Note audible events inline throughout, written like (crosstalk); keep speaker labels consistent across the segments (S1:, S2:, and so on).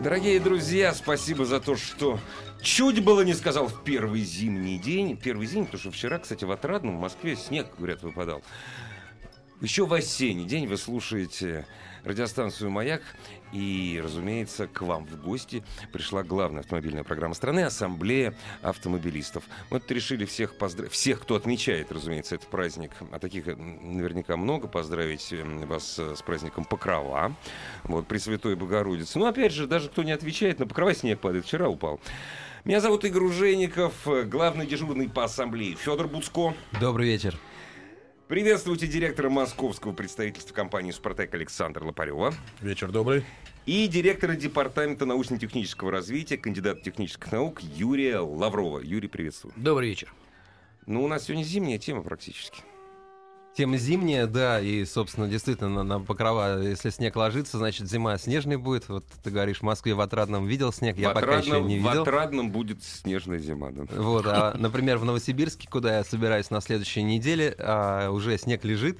S1: Дорогие друзья, спасибо за то, что чуть было не сказал в первый зимний день. Первый зимний, потому что вчера, кстати, в Отрадном в Москве снег, говорят, выпадал. Еще в осенний день вы слушаете радиостанцию «Маяк». И, разумеется, к вам в гости пришла главная автомобильная программа страны «Ассамблея автомобилистов». Мы тут решили всех поздравить, всех, кто отмечает, разумеется, этот праздник, а таких э, наверняка много, поздравить э, вас э, с праздником Покрова, вот, Пресвятой Богородицы. Ну, опять же, даже кто не отвечает, на Покрова снег падает, вчера упал. Меня зовут Игорь Ужеников, главный дежурный по ассамблее Федор Буцко.
S2: Добрый вечер.
S1: Приветствуйте директора московского представительства компании «Спартек» Александра Лопарева.
S3: Вечер добрый.
S1: И директора департамента научно-технического развития, кандидата технических наук Юрия Лаврова. Юрий, приветствую.
S2: Добрый вечер.
S1: Ну, у нас сегодня зимняя тема практически.
S2: Тема зимняя, да, и, собственно, действительно, на, на покрова, если снег ложится, значит, зима снежной будет. Вот ты говоришь, в Москве в Отрадном видел снег, я
S1: в
S2: пока
S1: Отрадном,
S2: еще не
S1: В
S2: видел.
S1: Отрадном будет снежная зима, да.
S2: Вот, а, (laughs) например, в Новосибирске, куда я собираюсь на следующей неделе, а, уже снег лежит.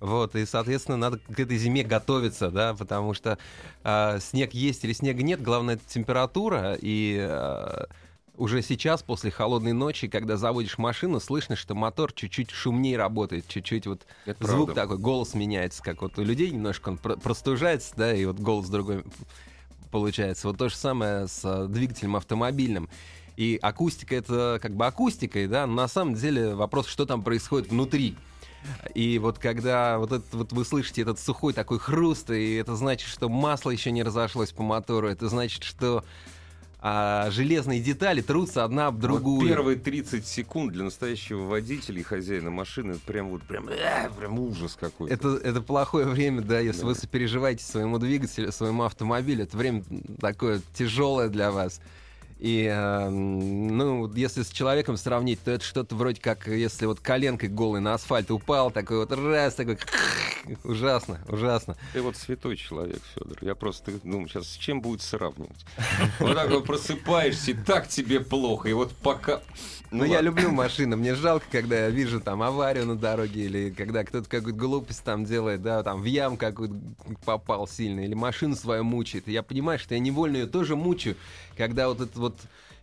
S2: Вот, и, соответственно, надо к этой зиме готовиться, да, потому что а, снег есть или снега нет, главное это температура, и а, уже сейчас, после холодной ночи, когда заводишь машину, слышно, что мотор чуть-чуть шумнее работает, чуть-чуть вот
S1: Это
S2: звук
S1: правда.
S2: такой, голос меняется, как вот у людей немножко он про- простужается, да, и вот голос другой получается. Вот то же самое с а, двигателем автомобильным. И акустика это как бы акустикой, да, но на самом деле вопрос, что там происходит внутри. И вот когда вот, этот, вот вы слышите этот сухой такой хруст, и это значит, что масло еще не разошлось по мотору, это значит, что а, железные детали трутся одна об другую.
S1: Вот первые 30 секунд для настоящего водителя и хозяина машины это прям вот прям, э, прям ужас какой-то.
S2: Это, это плохое время, да, если
S1: Да.
S2: вы сопереживаете своему двигателю, своему автомобилю. Это время такое тяжелое для вас. И, э, ну, если с человеком сравнить, то это что-то вроде как, если вот коленкой голый на асфальт упал, такой вот раз, такой (laughs) ужасно, ужасно.
S1: Ты вот святой человек, Федор. Я просто думаю, сейчас с чем будет сравнивать? Вот так вот просыпаешься, и так тебе плохо. И вот пока...
S2: Ну, я
S1: ладно.
S2: люблю машины. Мне жалко, когда я вижу там аварию на дороге, или когда кто-то какую-то глупость там делает, да, там в ям какую-то попал сильно, или машину свою мучает. И я понимаю, что я невольно ее тоже мучаю, когда вот это вот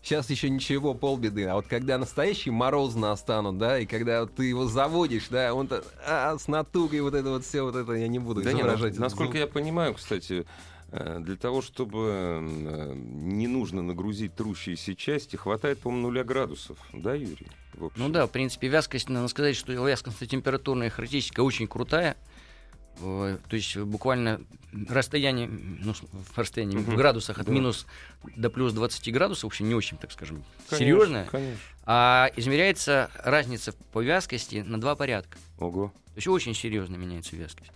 S2: Сейчас еще ничего, полбеды. А вот когда настоящие морозы настанут, да, и когда вот ты его заводишь, да, он-то а, с натугой вот это вот все, вот это я не буду
S1: Да не,
S2: изображать.
S1: на- насколько я понимаю, кстати, э, для того, чтобы э, не нужно нагрузить трущиеся части, хватает, по-моему, нуля градусов. Да, Юрий?
S4: Ну да, в принципе, вязкость, надо сказать, что вязкость температурная характеристика очень крутая. Э, То есть буквально расстояние, ну, расстоянии
S1: Мгм.
S4: в градусах от
S1: Да.
S4: минус до плюс 20 градусов, вообще не очень, так скажем,
S1: Конечно,
S4: серьезная.
S1: Конечно.
S4: А измеряется разница по вязкости на два порядка.
S1: Ого.
S4: То есть очень серьезно меняется вязкость.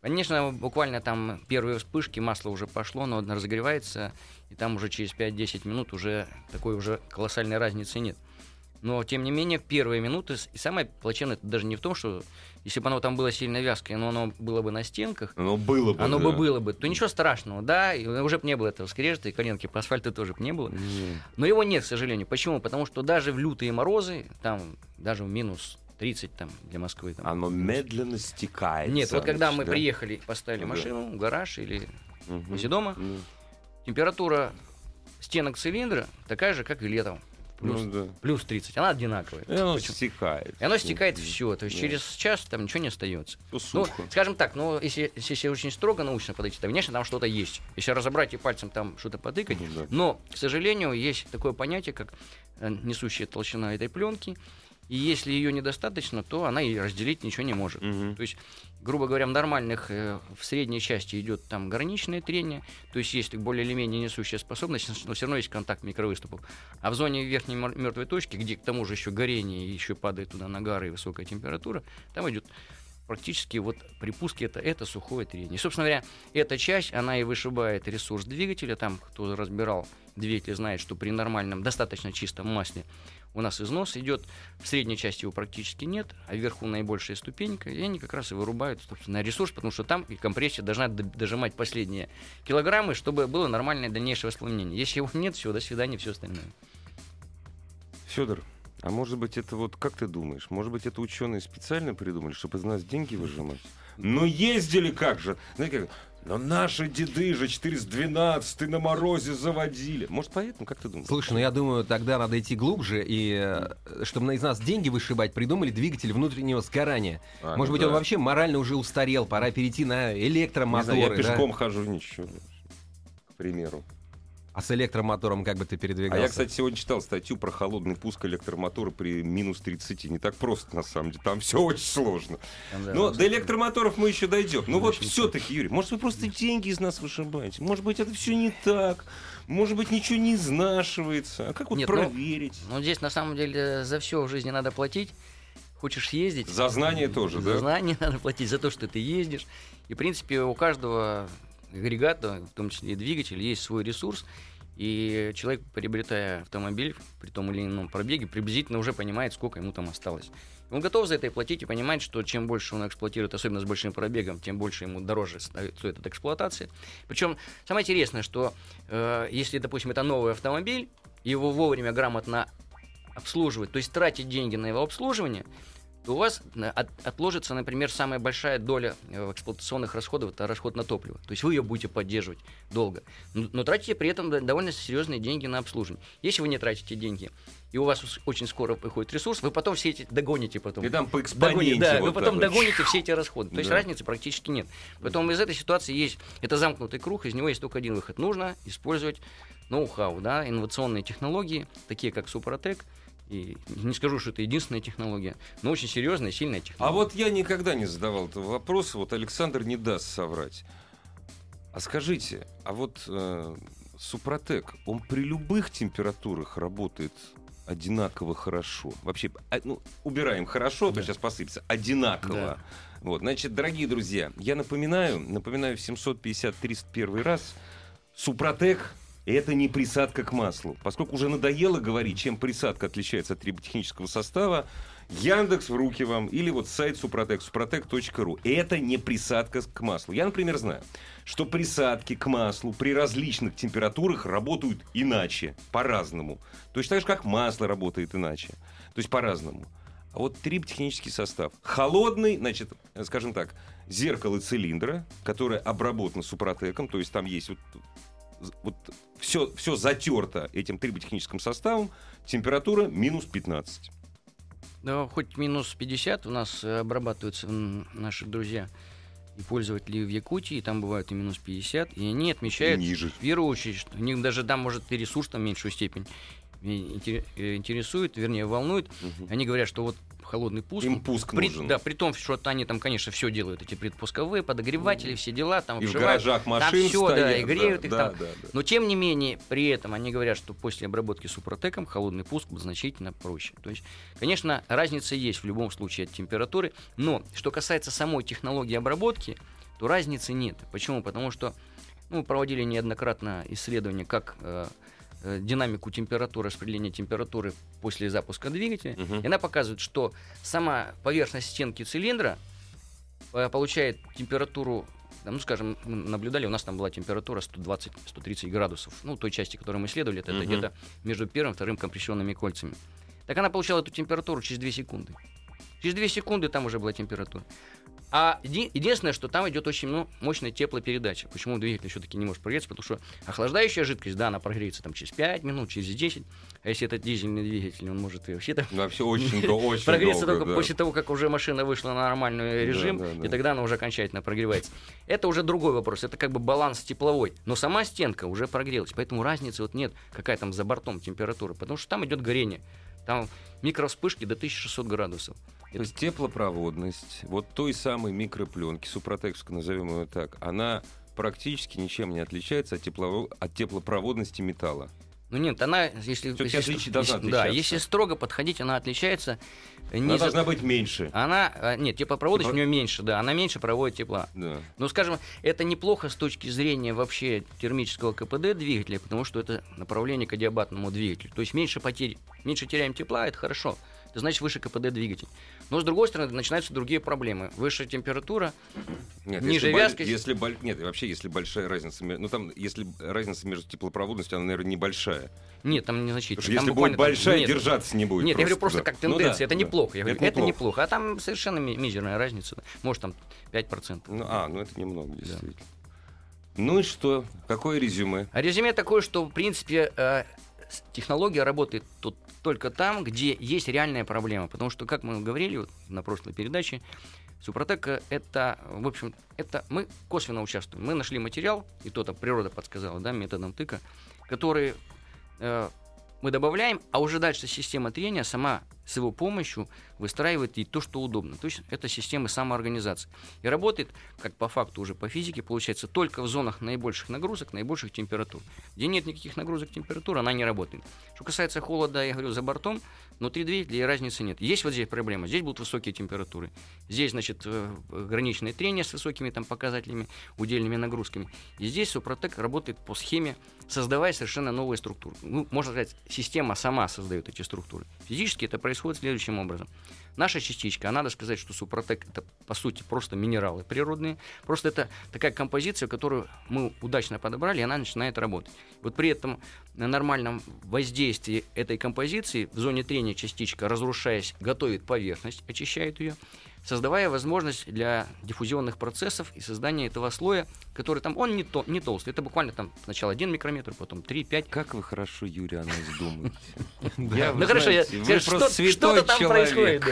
S4: Конечно, буквально там первые вспышки, масло уже пошло, но разогревается, и там уже через 5-10 минут уже такой уже колоссальной разницы нет. Но, тем не менее, первые минуты, и самое плачевное, это даже не в том, что если бы оно там было сильно вязкое, но оно было бы на стенках,
S1: Оно было бы.
S4: оно
S1: да.
S4: бы было бы, то ничего страшного, да, и уже бы не было этого скрежета, и коленки по асфальту тоже бы не было.
S1: Не.
S4: Но его нет, к сожалению. Почему? Потому что даже в лютые морозы, там, даже в минус 30 там, для Москвы, там,
S1: Оно медленно стекает.
S4: нет, вот когда мы
S1: да?
S4: приехали, поставили
S1: Да.
S4: машину в гараж или
S1: Мгм.
S4: возле дома,
S1: Ну,
S4: температура стенок цилиндра такая же, как и летом. Плюс,
S1: ну да.
S4: плюс 30. Она одинаковая.
S1: И оно
S4: Почему?
S1: стекает.
S4: И оно стекает
S1: Мгм.
S4: все. То есть
S1: Да.
S4: через час там ничего не остается.
S1: Ну,
S4: Ну,
S1: сухо.
S4: скажем так, ну, если, если очень строго научно подойти, то, конечно, там что-то есть. Если разобрать и пальцем там что-то потыкать.
S1: Ну, да.
S4: Но, к сожалению, есть такое понятие, как э, несущая толщина этой пленки. И если ее недостаточно, то она и разделить ничего не может.
S1: Мгм.
S4: То есть, грубо говоря, в нормальных, э, в средней части идет там граничное трение, то есть есть более или менее несущая способность, но все равно есть контакт микровыступов. А в зоне верхней мертвой точки, где к тому же еще горение и еще падает туда нагар и высокая температура, там идет практически вот при пуске это, это сухое трение. И, собственно говоря, эта часть, она и вышибает ресурс двигателя. Там, кто разбирал двигатель, знает, что при нормальном, достаточно чистом масле у нас износ идет, в средней части его практически нет, а вверху наибольшая ступенька, и они как раз и вырубают, собственно, ресурс, потому что там и компрессия должна дожимать последние килограммы, чтобы было нормальное дальнейшее воспламенение. Если его нет, все, до свидания, все остальное.
S1: Федор, а может быть это вот, как ты думаешь, может быть это ученые специально придумали, чтобы из нас деньги выжимать? Ну ездили как же, знаете, как, но наши деды же 412 на морозе заводили. Может, поэтому, как ты думаешь?
S2: Слушай, ну я думаю, тогда надо идти глубже, и э, чтобы из нас деньги вышибать, придумали двигатель внутреннего сгорания. А, Может ну быть, да. он вообще морально уже устарел, пора перейти на электромоторы. Не знаю,
S1: я пешком да? хожу, ничего, к примеру.
S2: А с электромотором как бы ты передвигался?
S1: А я, кстати, сегодня читал статью про холодный пуск электромотора при минус 30. Не так просто, на самом деле. Там все очень сложно. Да, Но до электромоторов мы еще дойдем. Ну вот все-таки, Юрий, может, вы просто деньги из нас вышибаете? Может быть, это все не так? Может быть, ничего не изнашивается? А как вот Нет, ну, проверить?
S4: Ну, ну, здесь, на самом деле, за все в жизни надо платить. Хочешь ездить?
S1: За знание тоже,
S4: за
S1: да?
S4: За знание (laughs) надо платить, за то, что ты ездишь. И, в принципе, у каждого агрегата, в том числе и двигатель, есть свой ресурс. И человек, приобретая автомобиль при том или ином пробеге, приблизительно уже понимает, сколько ему там осталось. Он готов за это и платить и понимает, что чем больше он эксплуатирует, особенно с большим пробегом, тем больше ему дороже стоит эта эксплуатация. Причем самое интересное, что э, если, допустим, это новый автомобиль, его вовремя грамотно обслуживать, то есть тратить деньги на его обслуживание, у вас э, от, отложится, например, самая большая доля э, эксплуатационных расходов, это расход на топливо. То есть вы ее будете поддерживать долго. Но, но тратите при этом довольно серьезные деньги на обслуживание. Если вы не тратите деньги, и у вас очень скоро приходит ресурс, вы потом все эти догоните потом.
S1: И там по экспоненте.
S4: да,
S1: вот
S4: вы потом так. догоните все эти расходы. То да. есть разницы практически нет. Поэтому из этой ситуации есть, это замкнутый круг, из него есть только один выход. Нужно использовать ноу-хау, да, инновационные технологии, такие как Супротек, и не скажу, что это единственная технология, но очень серьезная, сильная технология.
S1: А вот я никогда не задавал этого вопроса, вот Александр не даст соврать. А скажите, а вот э, Супротек, он при любых температурах работает одинаково хорошо? Вообще, а, ну, убираем хорошо, а да. то сейчас посыпется. Одинаково. Да. Вот, значит, дорогие друзья, я напоминаю, напоминаю в 750-301 раз, Супротек это не присадка к маслу. Поскольку уже надоело говорить, чем присадка отличается от триботехнического состава, Яндекс в руки вам или вот сайт Супротек, suprotec.ru. Это не присадка к маслу. Я, например, знаю, что присадки к маслу при различных температурах работают иначе, по-разному. Точно так же, как масло работает иначе. То есть по-разному. А вот триботехнический состав. Холодный, значит, скажем так, зеркало цилиндра, которое обработано супротеком, то есть там есть вот вот все, все затерто этим триботехническим составом, температура минус 15.
S4: Да, хоть минус 50 у нас э, обрабатываются наши друзья и пользователи в Якутии, там бывают и минус 50, и они отмечают и ниже. в первую очередь, что у них даже там может и ресурс там меньшую степень э, интересует, вернее волнует. Угу. Они говорят, что вот холодный пуск.
S1: Им пуск
S4: при,
S1: нужен.
S4: Да, при том, что они там, конечно, все делают, эти предпусковые, подогреватели, все дела, там
S1: и обшивают. в гаражах машин
S4: там все,
S1: стоят,
S4: да, и греют
S1: да,
S4: их
S1: да,
S4: там.
S1: Да, да.
S4: Но, тем не менее, при этом они говорят, что после обработки супротеком холодный пуск значительно проще. То есть, конечно, разница есть в любом случае от температуры, но что касается самой технологии обработки, то разницы нет. Почему? Потому что ну, проводили неоднократно исследования, как э, Э, динамику температуры, распределения температуры после запуска двигателя. Угу. И она показывает, что сама поверхность стенки цилиндра э, получает температуру ну, скажем, мы наблюдали, у нас там была температура 120-130 градусов. Ну, той части, которую мы исследовали, это, uh это где-то между первым и вторым компрессионными кольцами. Так она получала эту температуру через 2 секунды. Через 2 секунды там уже была температура. А еди- единственное, что там идет очень ну, мощная теплопередача. Почему двигатель все-таки не может прогреться? Потому что охлаждающая жидкость, да, она прогреется там через 5 минут, через 10. А если это дизельный двигатель, он может и вообще там...
S1: Вообще очень, (laughs) очень
S4: Прогреться
S1: долго,
S4: только
S1: да.
S4: после того, как уже машина вышла на нормальный режим, да, да, да. и тогда она уже окончательно прогревается. Это уже другой вопрос. Это как бы баланс тепловой. Но сама стенка уже прогрелась. Поэтому разницы вот нет, какая там за бортом температура. Потому что там идет горение. Там микровспышки до 1600 градусов.
S1: То есть теплопроводность вот той самой микропленки, супротекской, назовем ее так, она практически ничем не отличается от, тепло... от теплопроводности металла.
S4: Ну нет, она, если, если,
S1: отличие
S4: если- да, если строго подходить, она отличается.
S1: Она
S4: не за-
S1: должна быть меньше.
S4: Она, а, нет, теплопроводность
S1: Типа-
S4: у нее меньше, да, она меньше проводит тепла.
S1: Да.
S4: Ну, скажем, это неплохо с точки зрения вообще термического КПД двигателя, потому что это направление к адиабатному двигателю. То есть меньше потерь, меньше теряем тепла, это хорошо. Это значит выше КПД двигатель. Но с другой стороны, начинаются другие проблемы. Выше температура,
S1: Нет,
S4: Ниже
S1: если,
S4: вязкость.
S1: если нет, вообще, если большая разница, ну там, если разница между теплопроводностью, она, наверное, небольшая.
S4: нет, там
S1: Потому
S4: незначительно.
S1: что
S4: Там
S1: если будет
S4: там-
S1: большая,
S4: нет,
S1: держаться не будет.
S4: Нет, я говорю просто
S1: да.
S4: как
S1: Ну
S4: тенденция.
S1: да,
S4: это
S1: да.
S4: неплохо. Я говорю,
S1: Это
S4: это,
S1: неплохо.
S4: неплохо. А там совершенно ми- мизерная разница. Может, там 5%.
S1: Ну, а, ну это немного, действительно. Ну и что? Какое резюме?
S4: А резюме такое, что, в принципе, э, технология работает тут только там, где есть реальная проблема. Потому что, как мы говорили вот на прошлой передаче, Супротек э, это, в общем, это мы косвенно участвуем. Мы нашли материал, и то там природа подсказала, да, методом тыка, который э, мы добавляем, а уже дальше система трения сама с его помощью выстраивает и то, что удобно. То есть это система самоорганизации. И работает, как по факту уже по физике, получается, только в зонах наибольших нагрузок, наибольших температур. Где нет никаких нагрузок температур, она не работает. Что касается холода, я говорю, за бортом, внутри двигателя разницы нет. Есть вот здесь проблема, здесь будут высокие температуры. Здесь, значит, э, граничное трение с высокими там показателями, удельными нагрузками. И здесь Супротек работает по схеме, создавая совершенно новые структуры. Ну, можно сказать, система сама создает эти структуры. Физически это происходит следующим образом. Наша частичка, а надо сказать, что Супротек это по сути просто минералы природные. Просто это такая композиция, которую мы удачно подобрали, и она начинает работать. Вот при этом на нормальном воздействии этой композиции в зоне трения частичка, разрушаясь, готовит поверхность, очищает ее, создавая возможность для диффузионных процессов и создания этого слоя, который там, он не, то, не толстый, это буквально там сначала 1 микрометр, потом 3, 5,
S1: Как вы хорошо, Юрий, о нас думаете. (laughs)
S2: Да.
S4: ну хорошо, что-то там происходит.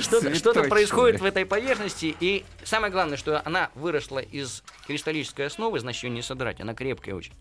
S4: (laughs) Что-то, происходит в этой поверхности, и самое главное, что она выросла из кристаллической основы, значит ее не содрать, она крепкая очень.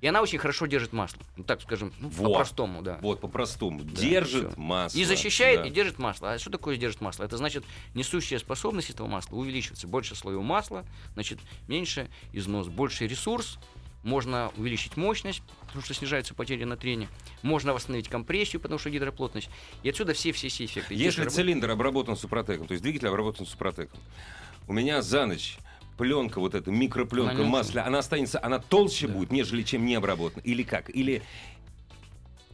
S4: И она очень хорошо держит масло. Ну, так скажем, ну,
S1: Вот.
S4: по-простому, да.
S1: Вот, по-простому. Держит
S4: всё.
S1: масло.
S4: И защищает,
S1: Да.
S4: и держит масло. А что такое держит масло? Это значит, несущая способность этого масла увеличивается. Больше слоев масла, значит, меньше износ, больше ресурс, можно увеличить мощность, потому что снижаются потери на трение, можно восстановить компрессию, потому что гидроплотность. И отсюда все-все-все эффекты.
S1: Если цилиндр обработан супротеком, то есть двигатель обработан супротеком, у меня за ночь пленка, вот эта микропленка
S4: Она
S1: она останется, она толще
S4: Да.
S1: будет, нежели чем не обработана. Или как? Или,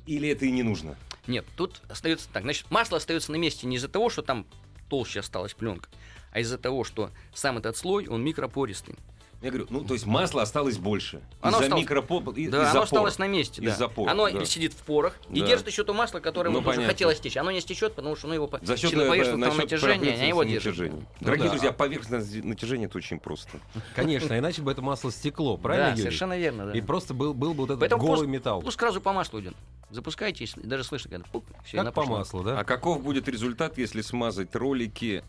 S1: или это и не нужно?
S4: Нет, тут остается так. Значит, масло остается на месте не из-за того, что там толще осталась пленка, а из-за того, что сам этот слой, он микропористый.
S1: Я говорю, ну, то есть масла осталось больше.
S4: Оно
S1: из-за
S4: осталось-
S1: микропо... и-
S4: Да, оно осталось на месте, да.
S1: Из-за пор,
S4: оно
S1: да.
S4: сидит в порах и
S1: Да.
S4: держит еще то масло, которое
S1: Ну, понятно.
S4: хотелось течь. Оно не стечет, потому что ну, его по
S1: За счет э,
S4: поверхностного натяжения, они его
S1: натяжения.
S2: Ну
S1: Дорогие
S2: да.
S1: друзья, поверхностное натяжение это очень просто.
S2: Конечно, иначе бы это масло стекло, правильно,
S4: Да,
S2: Юрий?
S4: совершенно верно, да.
S2: И просто был, был бы вот этот
S4: Поэтому
S2: голый металл.
S4: Пуск сразу по маслу идет. Запускайте, если даже слышно, когда пук, все,
S2: Как по маслу, да?
S1: А каков будет результат, если смазать ролики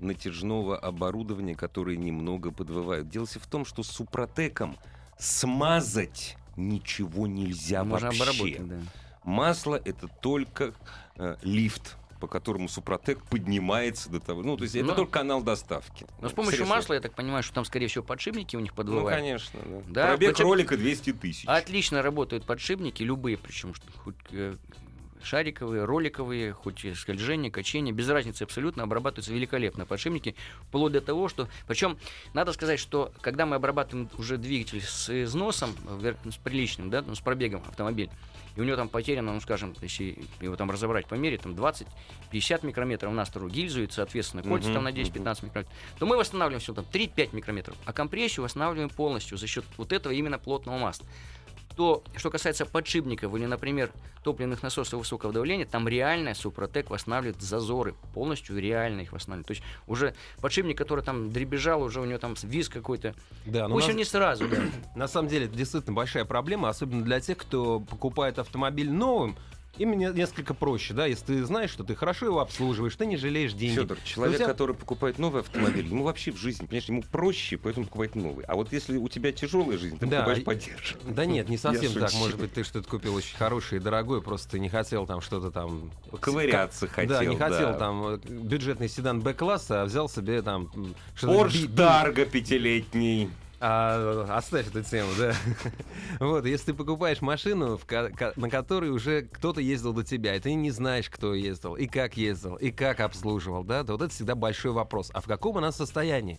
S1: натяжного оборудования, которые немного подвывают? Дело в том, что с супротеком смазать ничего нельзя
S4: Можно
S1: вообще.
S4: да.
S1: Масло это только э, лифт по которому Супротек поднимается до того. Ну, то есть это
S4: Ну,
S1: только канал доставки.
S4: Но с помощью
S1: Средства.
S4: масла, я так понимаю, что там, скорее всего, подшипники у них
S1: Ну,
S4: подвывают.
S1: конечно, да.
S4: Да,
S1: Пробег
S4: причем-
S1: ролика 200 тысяч.
S4: Отлично работают подшипники, любые, причем что хоть э, шариковые, роликовые, хоть и скольжение, качение, без разницы абсолютно, обрабатываются великолепно подшипники, вплоть до того, что... Причем, надо сказать, что когда мы обрабатываем уже двигатель с износом, э, с приличным, да, ну, с пробегом автомобиль, и у него там потеряно, ну, скажем, если его там разобрать по мере, там 20-50 микрометров на сторону гильзу, и, соответственно, кольца там на 10-15 микрометров, то мы восстанавливаем все там 3-5 микрометров, а компрессию восстанавливаем полностью за счет вот этого именно плотного масла то, что касается подшипников или, например, топливных насосов высокого давления, там реально Супротек восстанавливает зазоры, полностью реально их восстанавливает. То есть уже подшипник, который там дребезжал, уже у него там виз какой-то,
S2: Да, но
S4: пусть
S2: на,
S4: он не сразу, да. (clears throat)
S2: на самом деле это действительно большая проблема, особенно для тех, кто покупает автомобиль новым. Им не- несколько проще, да, если ты знаешь, что ты хорошо его обслуживаешь, ты не жалеешь денег.
S1: Федор, человек,
S2: тебя-
S1: который покупает новый автомобиль, ему вообще в жизни, понимаешь, ему проще, поэтому покупает новый. А вот если у тебя тяжелая жизнь, ты
S2: Да,
S1: покупаешь поддержку.
S2: Да нет, не совсем
S1: Я
S2: так.
S1: шучу.
S2: Может быть, ты что-то купил очень хорошее и дорогое, просто ты не хотел там что-то там...
S1: Ковыряться хотел.
S2: да, не хотел
S1: да.
S2: там э, бюджетный седан Б-класса, а взял себе там
S1: Порш Тарго пятилетний.
S2: А, оставь эту тему, да. (laughs) Вот, если ты покупаешь машину, в на которой уже кто-то ездил до тебя, и ты не знаешь, кто ездил, и как ездил, и как обслуживал, да, то вот это всегда большой вопрос. А в каком она состоянии?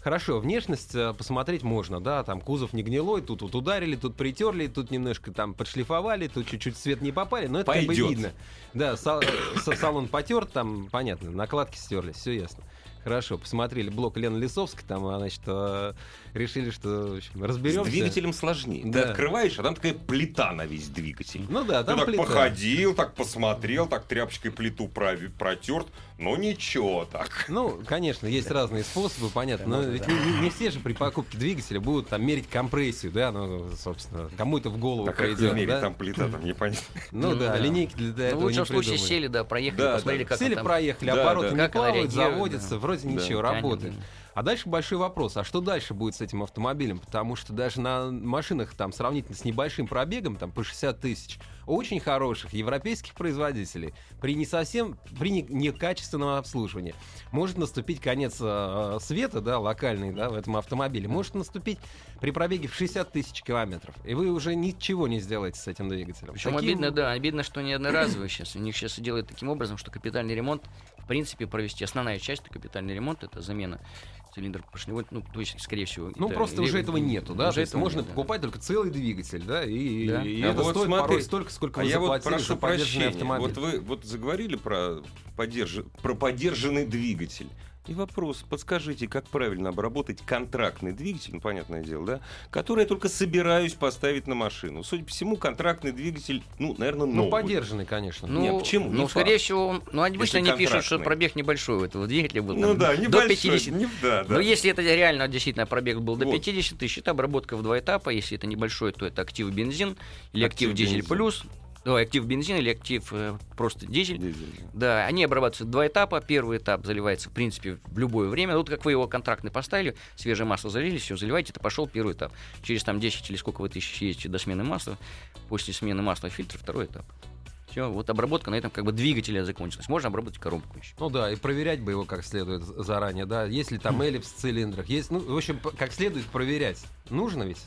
S2: Хорошо, внешность э, посмотреть можно, да, там кузов не гнилой, тут вот ударили, тут притерли, тут немножко там подшлифовали, тут чуть-чуть свет не попали, но это как
S1: Пойдет.
S2: бы видно. Да, сал- са- салон потерт, там, понятно, накладки стерлись, все ясно. Хорошо, посмотрели блок Лены Лисовской, там, а, значит, э, решили, что, в общем,
S1: С
S2: разберемся.
S1: двигателем сложнее. Ты
S2: Да.
S1: открываешь, а там такая плита на весь двигатель.
S2: Ну да,
S1: Ты
S2: там
S1: так
S2: плита.
S1: походил, так посмотрел, так тряпочкой плиту протерт. Ну ничего так.
S2: Ну, конечно, есть разные способы, понятно, но ведь не, не- не все же при покупке двигателя будут там мерить компрессию, да, ну, собственно, кому это в голову
S1: Так как
S2: придет,
S1: в мире
S2: да?
S1: там плита, там непонятно.
S2: Ну, (laughs)
S4: Ну
S2: да,
S4: да.
S2: линейки для
S4: Ну,
S2: этого
S4: в лучшем
S2: не
S4: случае сели, да, проехали,
S1: Да,
S4: посмотрели,
S1: да.
S4: как
S2: Сели, проехали,
S1: Да,
S2: обороты
S1: да.
S2: не
S4: Как
S2: плавают, заводятся,
S4: да.
S2: вроде ничего, работает. А дальше большой вопрос, а что дальше будет с этим автомобилем? Потому что даже на машинах там сравнительно с небольшим пробегом, там по 60 тысяч, очень хороших европейских производителей, при не совсем, при не- некачественном обслуживании, может наступить конец э, света, да, локальный, да, в этом автомобиле, может наступить при пробеге в 60 тысяч километров, и вы уже ничего не сделаете с этим двигателем.
S4: Причем
S2: Таким-
S4: обидно, да, обидно, что не одноразовый сейчас. У них сейчас делают таким образом, что капитальный ремонт, в принципе, провести. Основная часть это капитальный ремонт, это замена цилиндра поршневой, ну, то есть, скорее всего.
S2: Ну,
S4: это
S2: просто уже этого нету, да?
S4: Уже этого
S2: можно
S4: нет, да.
S2: покупать только целый двигатель, да? И,
S4: Да.
S2: и
S1: А
S2: это
S1: вот
S2: стоит
S1: смотри,
S2: порой столько, сколько
S1: А
S2: вы
S1: я вот прошу прощения.
S2: автомобиль.
S1: Вот вы вот заговорили про, подержи- про подержанный двигатель. И вопрос, подскажите, как правильно обработать контрактный двигатель, ну, понятное дело, да, который я только собираюсь поставить на машину. Судя по всему, контрактный двигатель, ну, наверное, новый.
S2: Ну, поддержанный, конечно.
S4: Ну,
S1: Не, почему? Не
S4: Ну,
S1: факт.
S4: скорее всего, он- ну, обычно они пишут, что пробег небольшой у этого двигателя был.
S1: Ну
S4: там,
S1: да,
S4: до
S1: небольшой.
S4: 50.
S1: не- да, да.
S4: Но если это реально действительно пробег был до
S1: Вот.
S4: 50 тысяч, это обработка в два этапа. Если это небольшой, то это актив бензин или актив,
S1: Актив
S4: дизель
S1: бензин.
S4: плюс. Ой, актив бензин или актив э, просто дизель.
S1: Дизель.
S4: Да, они обрабатываются два этапа. Первый этап заливается, в принципе, в любое время. Вот как вы его контрактный поставили, свежее масло залили, все, заливаете, это пошел первый этап. Через там 10 или сколько вы тысяч ездите до смены масла, после смены масла фильтр, второй этап. Все, вот обработка на этом как бы двигателя закончилась. Можно обработать коробку еще.
S2: Ну да, и проверять бы его как следует заранее, да. Есть ли там эллипс в цилиндрах, есть, ну, в общем, как следует проверять. Нужно ведь?